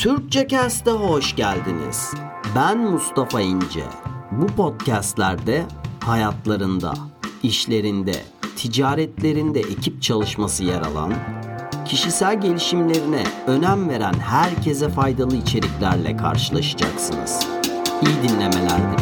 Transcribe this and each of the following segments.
Türkçe Cast'a hoş geldiniz. Ben Mustafa İnce. Bu podcastlerde hayatlarında, işlerinde, ticaretlerinde ekip çalışması yer alan, kişisel gelişimlerine önem veren herkese faydalı içeriklerle karşılaşacaksınız. İyi dinlemeler dilerim.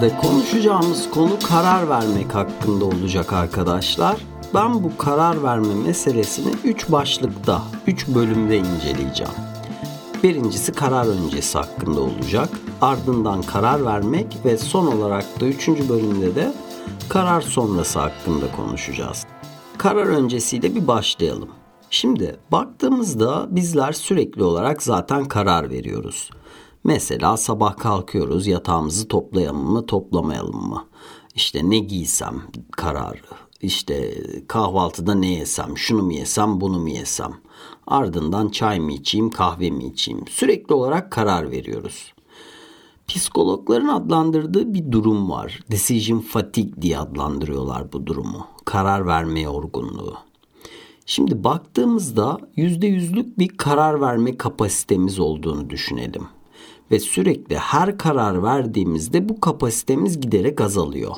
Podcast'imizde konuşacağımız konu karar vermek hakkında olacak arkadaşlar. Ben bu karar verme meselesini 3 başlıkta, 3 bölümde inceleyeceğim. Birincisi karar öncesi hakkında olacak. Ardından karar vermek ve son olarak da 3. bölümde de karar sonrası hakkında konuşacağız. Karar öncesiyle bir başlayalım. Şimdi baktığımızda bizler sürekli olarak zaten karar veriyoruz. Mesela sabah kalkıyoruz yatağımızı toplayalım mı toplamayalım mı? İşte ne giysem kararı. İşte kahvaltıda ne yesem, şunu mu yesem, bunu mu yesem. Ardından çay mı içeyim, kahve mi içeyim? Sürekli olarak karar veriyoruz. Psikologların adlandırdığı bir durum var. Decision fatigue diye adlandırıyorlar bu durumu. Karar verme yorgunluğu. Şimdi baktığımızda %100'lük bir karar verme kapasitemiz olduğunu düşünelim. Ve sürekli her karar verdiğimizde bu kapasitemiz giderek azalıyor.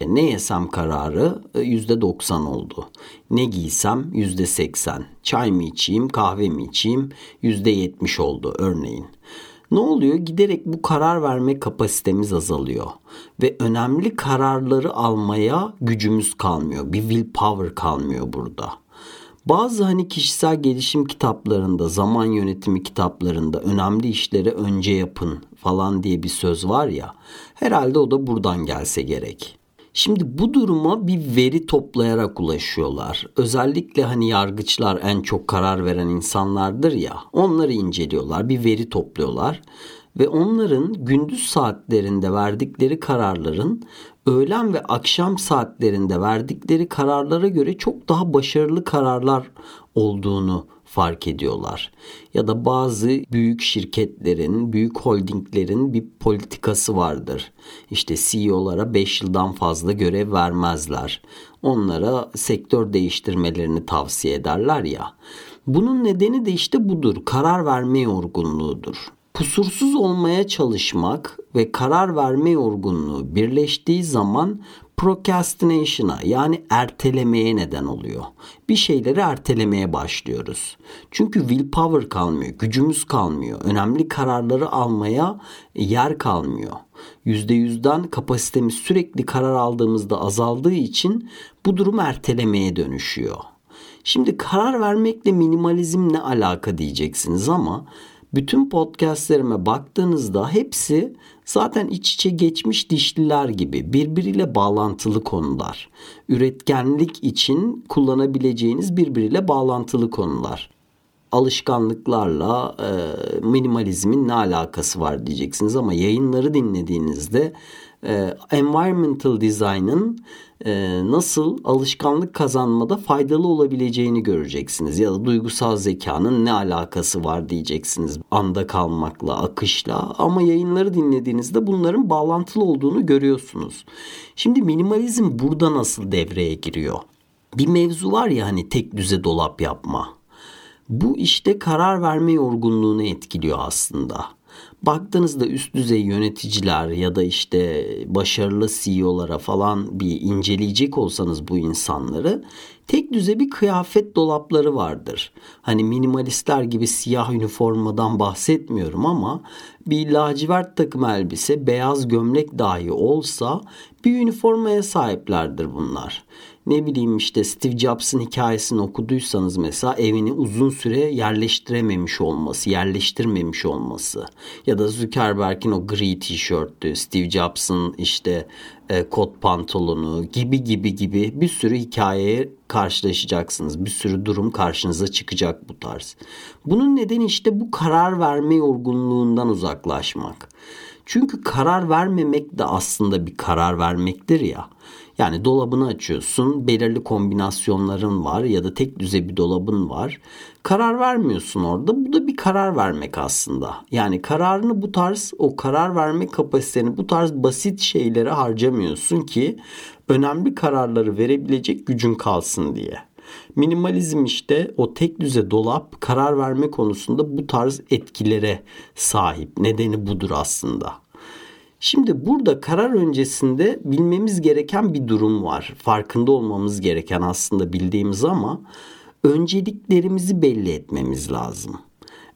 Yani ne yesem kararı %90 oldu. Ne giysem %80. Çay mı içeyim, kahve mi içeyim %70 oldu örneğin. Ne oluyor? Giderek bu karar verme kapasitemiz azalıyor ve önemli kararları almaya gücümüz kalmıyor. Bir willpower kalmıyor burada. Bazı hani kişisel gelişim kitaplarında, zaman yönetimi kitaplarında önemli işleri önce yapın falan diye bir söz var ya. Herhalde o da buradan gelse gerek. Şimdi bu duruma bir veri toplayarak ulaşıyorlar. Özellikle hani yargıçlar en çok karar veren insanlardır ya. Onları inceliyorlar, bir veri topluyorlar ve onların gündüz saatlerinde verdikleri kararların öğlen ve akşam saatlerinde verdikleri kararlara göre çok daha başarılı kararlar olduğunu fark ediyorlar. Ya da bazı büyük şirketlerin, büyük holdinglerin bir politikası vardır. İşte CEO'lara 5 yıldan fazla görev vermezler. Onlara sektör değiştirmelerini tavsiye ederler ya. Bunun nedeni de işte budur. Karar verme yorgunluğudur. Kusursuz olmaya çalışmak ve karar verme yorgunluğu birleştiği zaman procrastination'a yani ertelemeye neden oluyor. Bir şeyleri ertelemeye başlıyoruz. Çünkü willpower kalmıyor, gücümüz kalmıyor. Önemli kararları almaya yer kalmıyor. %100'den kapasitemiz sürekli karar aldığımızda azaldığı için bu durum ertelemeye dönüşüyor. Şimdi karar vermekle minimalizm ne alaka diyeceksiniz ama bütün podcastlerime baktığınızda hepsi zaten iç içe geçmiş dişliler gibi birbiriyle bağlantılı konular. Üretkenlik için kullanabileceğiniz birbiriyle bağlantılı konular. Alışkanlıklarla e, minimalizmin ne alakası var diyeceksiniz ama yayınları dinlediğinizde e, environmental design'ın e, nasıl alışkanlık kazanmada faydalı olabileceğini göreceksiniz. Ya da duygusal zekanın ne alakası var diyeceksiniz. Anda kalmakla, akışla ama yayınları dinlediğinizde bunların bağlantılı olduğunu görüyorsunuz. Şimdi minimalizm burada nasıl devreye giriyor? Bir mevzu var ya hani tek düze dolap yapma. Bu işte karar verme yorgunluğunu etkiliyor aslında baktığınızda üst düzey yöneticiler ya da işte başarılı CEO'lara falan bir inceleyecek olsanız bu insanları tek düze bir kıyafet dolapları vardır. Hani minimalistler gibi siyah üniformadan bahsetmiyorum ama bir lacivert takım elbise, beyaz gömlek dahi olsa bir üniformaya sahiplerdir bunlar ne bileyim işte Steve Jobs'ın hikayesini okuduysanız mesela evini uzun süre yerleştirememiş olması, yerleştirmemiş olması ya da Zuckerberg'in o gri tişörtü, Steve Jobs'ın işte e, kot pantolonu gibi gibi gibi bir sürü hikayeye karşılaşacaksınız. Bir sürü durum karşınıza çıkacak bu tarz. Bunun nedeni işte bu karar verme yorgunluğundan uzaklaşmak. Çünkü karar vermemek de aslında bir karar vermektir ya. Yani dolabını açıyorsun, belirli kombinasyonların var ya da tek düze bir dolabın var. Karar vermiyorsun orada. Bu da bir karar vermek aslında. Yani kararını bu tarz, o karar verme kapasiteni bu tarz basit şeylere harcamıyorsun ki önemli kararları verebilecek gücün kalsın diye. Minimalizm işte o tek düze dolap karar verme konusunda bu tarz etkilere sahip. Nedeni budur aslında. Şimdi burada karar öncesinde bilmemiz gereken bir durum var. Farkında olmamız gereken aslında bildiğimiz ama önceliklerimizi belli etmemiz lazım.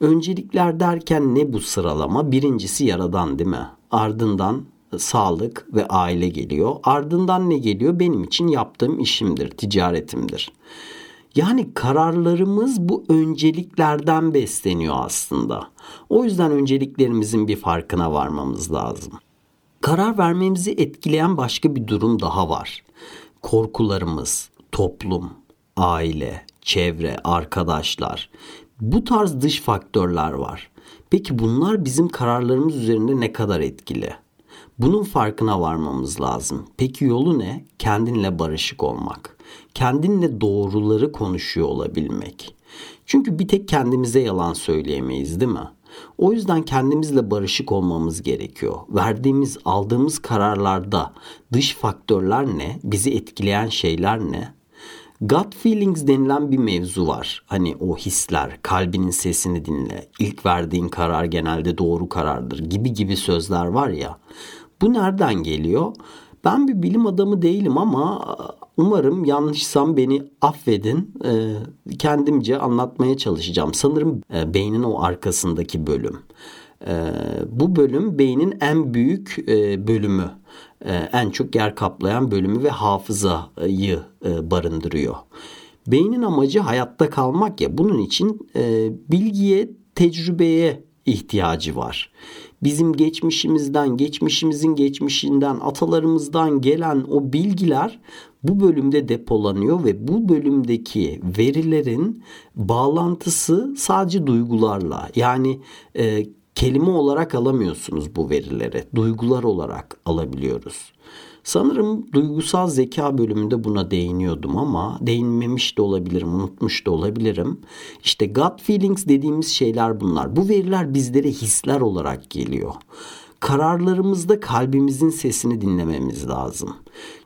Öncelikler derken ne bu sıralama? Birincisi yaradan değil mi? Ardından sağlık ve aile geliyor. Ardından ne geliyor? Benim için yaptığım işimdir, ticaretimdir. Yani kararlarımız bu önceliklerden besleniyor aslında. O yüzden önceliklerimizin bir farkına varmamız lazım. Karar vermemizi etkileyen başka bir durum daha var. Korkularımız, toplum, aile, çevre, arkadaşlar. Bu tarz dış faktörler var. Peki bunlar bizim kararlarımız üzerinde ne kadar etkili? Bunun farkına varmamız lazım. Peki yolu ne? Kendinle barışık olmak. Kendinle doğruları konuşuyor olabilmek. Çünkü bir tek kendimize yalan söyleyemeyiz değil mi? O yüzden kendimizle barışık olmamız gerekiyor. Verdiğimiz, aldığımız kararlarda dış faktörler ne? Bizi etkileyen şeyler ne? Gut feelings denilen bir mevzu var. Hani o hisler, kalbinin sesini dinle, ilk verdiğin karar genelde doğru karardır gibi gibi sözler var ya. Bu nereden geliyor? Ben bir bilim adamı değilim ama umarım yanlışsam beni affedin. Ee, kendimce anlatmaya çalışacağım. Sanırım e, beynin o arkasındaki bölüm. Ee, bu bölüm beynin en büyük e, bölümü. E, en çok yer kaplayan bölümü ve hafızayı barındırıyor. Beynin amacı hayatta kalmak ya. Bunun için bilgiye, tecrübeye ihtiyacı var bizim geçmişimizden, geçmişimizin geçmişinden, atalarımızdan gelen o bilgiler bu bölümde depolanıyor ve bu bölümdeki verilerin bağlantısı sadece duygularla. Yani e, kelime olarak alamıyorsunuz bu verileri. Duygular olarak alabiliyoruz. Sanırım duygusal zeka bölümünde buna değiniyordum ama değinmemiş de olabilirim, unutmuş da olabilirim. İşte gut feelings dediğimiz şeyler bunlar. Bu veriler bizlere hisler olarak geliyor. Kararlarımızda kalbimizin sesini dinlememiz lazım.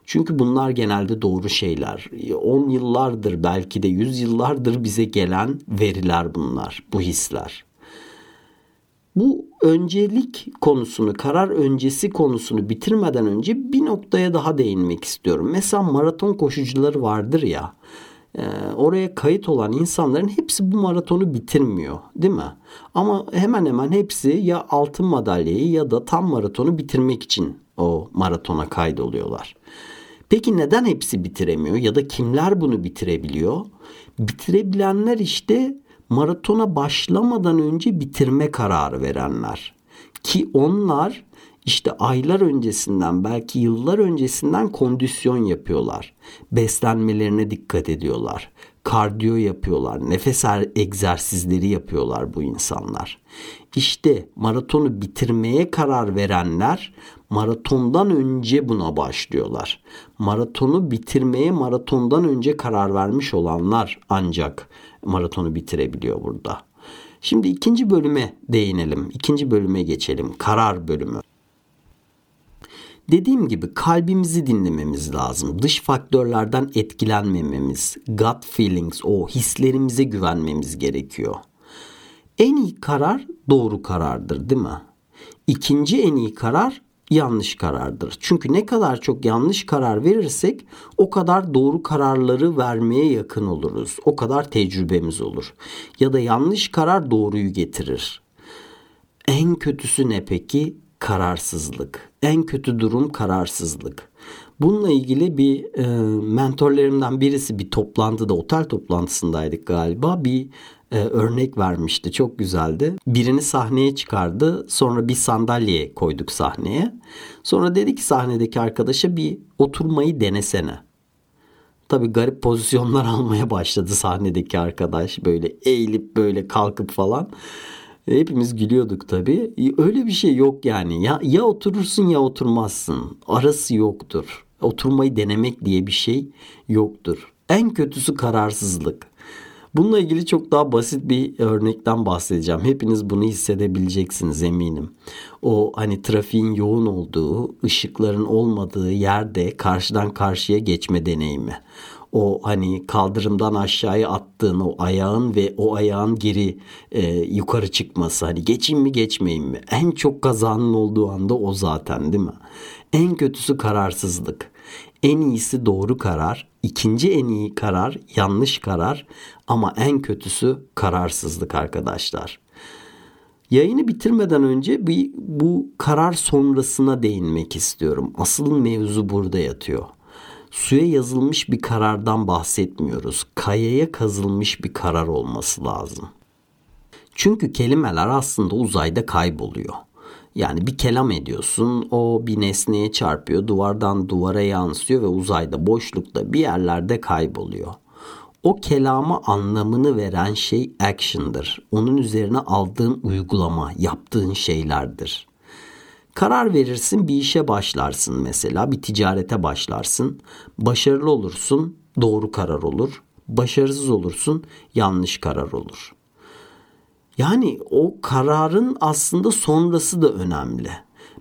Çünkü bunlar genelde doğru şeyler. 10 yıllardır belki de 100 yıllardır bize gelen veriler bunlar, bu hisler. Bu öncelik konusunu, karar öncesi konusunu bitirmeden önce bir noktaya daha değinmek istiyorum. Mesela maraton koşucuları vardır ya. E, oraya kayıt olan insanların hepsi bu maratonu bitirmiyor değil mi? Ama hemen hemen hepsi ya altın madalyayı ya da tam maratonu bitirmek için o maratona kaydoluyorlar. Peki neden hepsi bitiremiyor ya da kimler bunu bitirebiliyor? Bitirebilenler işte maratona başlamadan önce bitirme kararı verenler. Ki onlar işte aylar öncesinden belki yıllar öncesinden kondisyon yapıyorlar. Beslenmelerine dikkat ediyorlar. Kardiyo yapıyorlar. Nefes er, egzersizleri yapıyorlar bu insanlar. İşte maratonu bitirmeye karar verenler maratondan önce buna başlıyorlar. Maratonu bitirmeye maratondan önce karar vermiş olanlar ancak maratonu bitirebiliyor burada. Şimdi ikinci bölüme değinelim. İkinci bölüme geçelim. Karar bölümü. Dediğim gibi kalbimizi dinlememiz lazım. Dış faktörlerden etkilenmememiz, gut feelings, o hislerimize güvenmemiz gerekiyor. En iyi karar doğru karardır değil mi? İkinci en iyi karar yanlış karardır. Çünkü ne kadar çok yanlış karar verirsek o kadar doğru kararları vermeye yakın oluruz. O kadar tecrübemiz olur. Ya da yanlış karar doğruyu getirir. En kötüsü ne peki? Kararsızlık. En kötü durum kararsızlık. Bununla ilgili bir e, mentorlarımdan birisi bir toplantıda, otel toplantısındaydık galiba. Bir e, örnek vermişti. Çok güzeldi. Birini sahneye çıkardı. Sonra bir sandalye koyduk sahneye. Sonra dedi ki sahnedeki arkadaşa bir oturmayı denesene. Tabi garip pozisyonlar almaya başladı sahnedeki arkadaş. Böyle eğilip böyle kalkıp falan. Hepimiz gülüyorduk tabii. Öyle bir şey yok yani. Ya, ya oturursun ya oturmazsın. Arası yoktur. Oturmayı denemek diye bir şey yoktur. En kötüsü kararsızlık. Bununla ilgili çok daha basit bir örnekten bahsedeceğim. Hepiniz bunu hissedebileceksiniz eminim. O hani trafiğin yoğun olduğu, ışıkların olmadığı yerde karşıdan karşıya geçme deneyimi. O hani kaldırımdan aşağıya attığın o ayağın ve o ayağın geri e, yukarı çıkması. Hani geçeyim mi geçmeyeyim mi? En çok kazanın olduğu anda o zaten değil mi? En kötüsü kararsızlık. En iyisi doğru karar, ikinci en iyi karar yanlış karar ama en kötüsü kararsızlık arkadaşlar. Yayını bitirmeden önce bir bu karar sonrasına değinmek istiyorum. Asıl mevzu burada yatıyor. Suya yazılmış bir karardan bahsetmiyoruz. Kayaya kazılmış bir karar olması lazım. Çünkü kelimeler aslında uzayda kayboluyor. Yani bir kelam ediyorsun, o bir nesneye çarpıyor, duvardan duvara yansıyor ve uzayda, boşlukta bir yerlerde kayboluyor. O kelama anlamını veren şey action'dır. Onun üzerine aldığın uygulama, yaptığın şeylerdir. Karar verirsin, bir işe başlarsın mesela, bir ticarete başlarsın. Başarılı olursun, doğru karar olur. Başarısız olursun, yanlış karar olur. Yani o kararın aslında sonrası da önemli.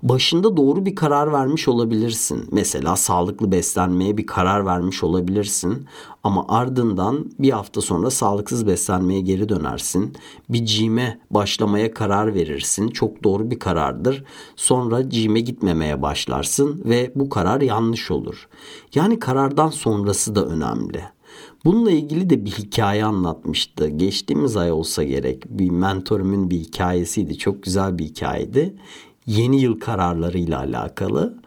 Başında doğru bir karar vermiş olabilirsin. Mesela sağlıklı beslenmeye bir karar vermiş olabilirsin. Ama ardından bir hafta sonra sağlıksız beslenmeye geri dönersin. Bir cime başlamaya karar verirsin. Çok doğru bir karardır. Sonra cime gitmemeye başlarsın ve bu karar yanlış olur. Yani karardan sonrası da önemli. Bununla ilgili de bir hikaye anlatmıştı. Geçtiğimiz ay olsa gerek bir mentorumun bir hikayesiydi. Çok güzel bir hikayeydi. Yeni yıl kararlarıyla alakalı.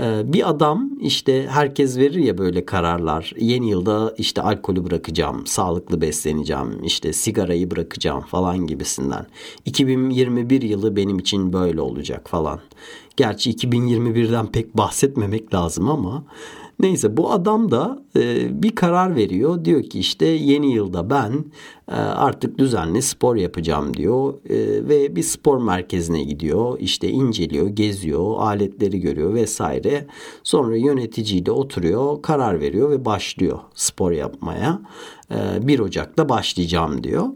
Ee, bir adam işte herkes verir ya böyle kararlar. Yeni yılda işte alkolü bırakacağım, sağlıklı besleneceğim, işte sigarayı bırakacağım falan gibisinden. 2021 yılı benim için böyle olacak falan. Gerçi 2021'den pek bahsetmemek lazım ama Neyse bu adam da e, bir karar veriyor. Diyor ki işte yeni yılda ben e, artık düzenli spor yapacağım diyor. E, ve bir spor merkezine gidiyor. İşte inceliyor, geziyor, aletleri görüyor vesaire. Sonra yöneticiyle oturuyor, karar veriyor ve başlıyor spor yapmaya. E, 1 Ocak'ta başlayacağım diyor.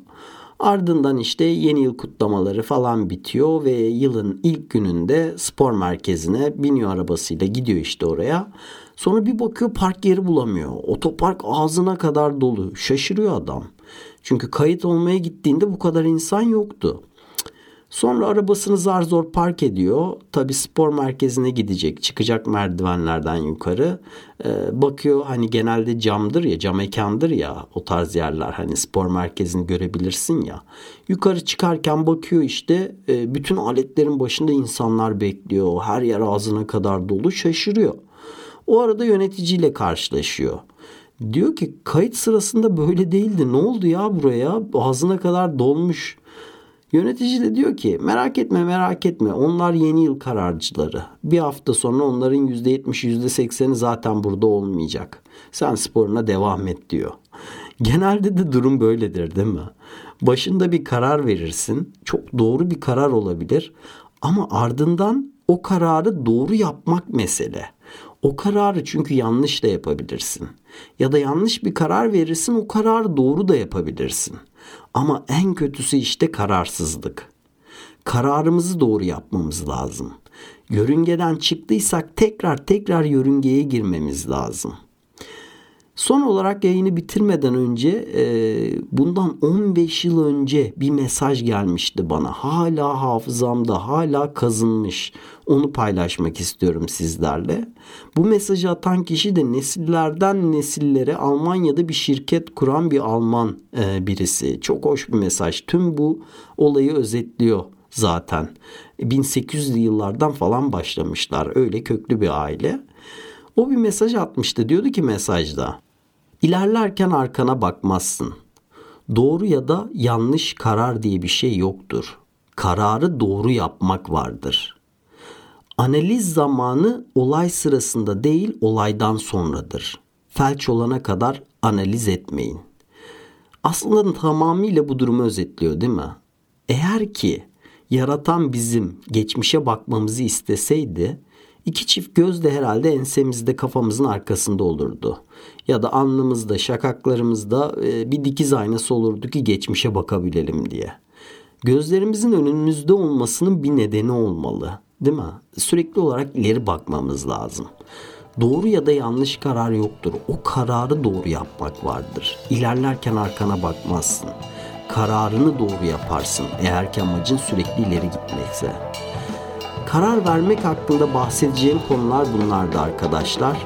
Ardından işte yeni yıl kutlamaları falan bitiyor ve yılın ilk gününde spor merkezine biniyor arabasıyla gidiyor işte oraya. Sonra bir bakıyor park yeri bulamıyor. Otopark ağzına kadar dolu. Şaşırıyor adam. Çünkü kayıt olmaya gittiğinde bu kadar insan yoktu. Sonra arabasını zar zor park ediyor. Tabi spor merkezine gidecek. Çıkacak merdivenlerden yukarı. Ee, bakıyor hani genelde camdır ya cam mekandır ya o tarz yerler. Hani spor merkezini görebilirsin ya. Yukarı çıkarken bakıyor işte e, bütün aletlerin başında insanlar bekliyor. Her yer ağzına kadar dolu şaşırıyor. O arada yöneticiyle karşılaşıyor. Diyor ki kayıt sırasında böyle değildi. Ne oldu ya buraya? Ağzına kadar dolmuş. Yönetici de diyor ki merak etme merak etme onlar yeni yıl kararcıları. Bir hafta sonra onların %70 %80'i zaten burada olmayacak. Sen sporuna devam et diyor. Genelde de durum böyledir değil mi? Başında bir karar verirsin. Çok doğru bir karar olabilir. Ama ardından o kararı doğru yapmak mesele. O kararı çünkü yanlış da yapabilirsin. Ya da yanlış bir karar verirsin o kararı doğru da yapabilirsin. Ama en kötüsü işte kararsızlık. Kararımızı doğru yapmamız lazım. Yörüngeden çıktıysak tekrar tekrar yörüngeye girmemiz lazım. Son olarak yayını bitirmeden önce e, bundan 15 yıl önce bir mesaj gelmişti bana. Hala hafızamda, hala kazınmış. Onu paylaşmak istiyorum sizlerle. Bu mesajı atan kişi de nesillerden nesillere Almanya'da bir şirket kuran bir Alman e, birisi. Çok hoş bir mesaj. Tüm bu olayı özetliyor zaten. 1800'lü yıllardan falan başlamışlar. Öyle köklü bir aile. O bir mesaj atmıştı. Diyordu ki mesajda İlerlerken arkana bakmazsın. Doğru ya da yanlış karar diye bir şey yoktur. Kararı doğru yapmak vardır. Analiz zamanı olay sırasında değil olaydan sonradır. Felç olana kadar analiz etmeyin. Aslında tamamıyla bu durumu özetliyor değil mi? Eğer ki yaratan bizim geçmişe bakmamızı isteseydi iki çift göz de herhalde ensemizde kafamızın arkasında olurdu. Ya da alnımızda, şakaklarımızda e, bir dikiz aynası olurdu ki geçmişe bakabilelim diye. Gözlerimizin önümüzde olmasının bir nedeni olmalı. Değil mi? Sürekli olarak ileri bakmamız lazım. Doğru ya da yanlış karar yoktur. O kararı doğru yapmak vardır. İlerlerken arkana bakmazsın. Kararını doğru yaparsın eğer ki amacın sürekli ileri gitmekse. Karar vermek hakkında bahsedeceğim konular bunlardı arkadaşlar.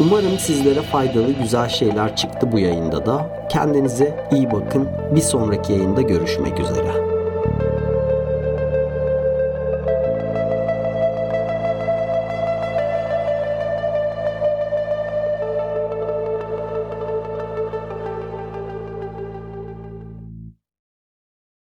Umarım sizlere faydalı güzel şeyler çıktı bu yayında da. Kendinize iyi bakın. Bir sonraki yayında görüşmek üzere.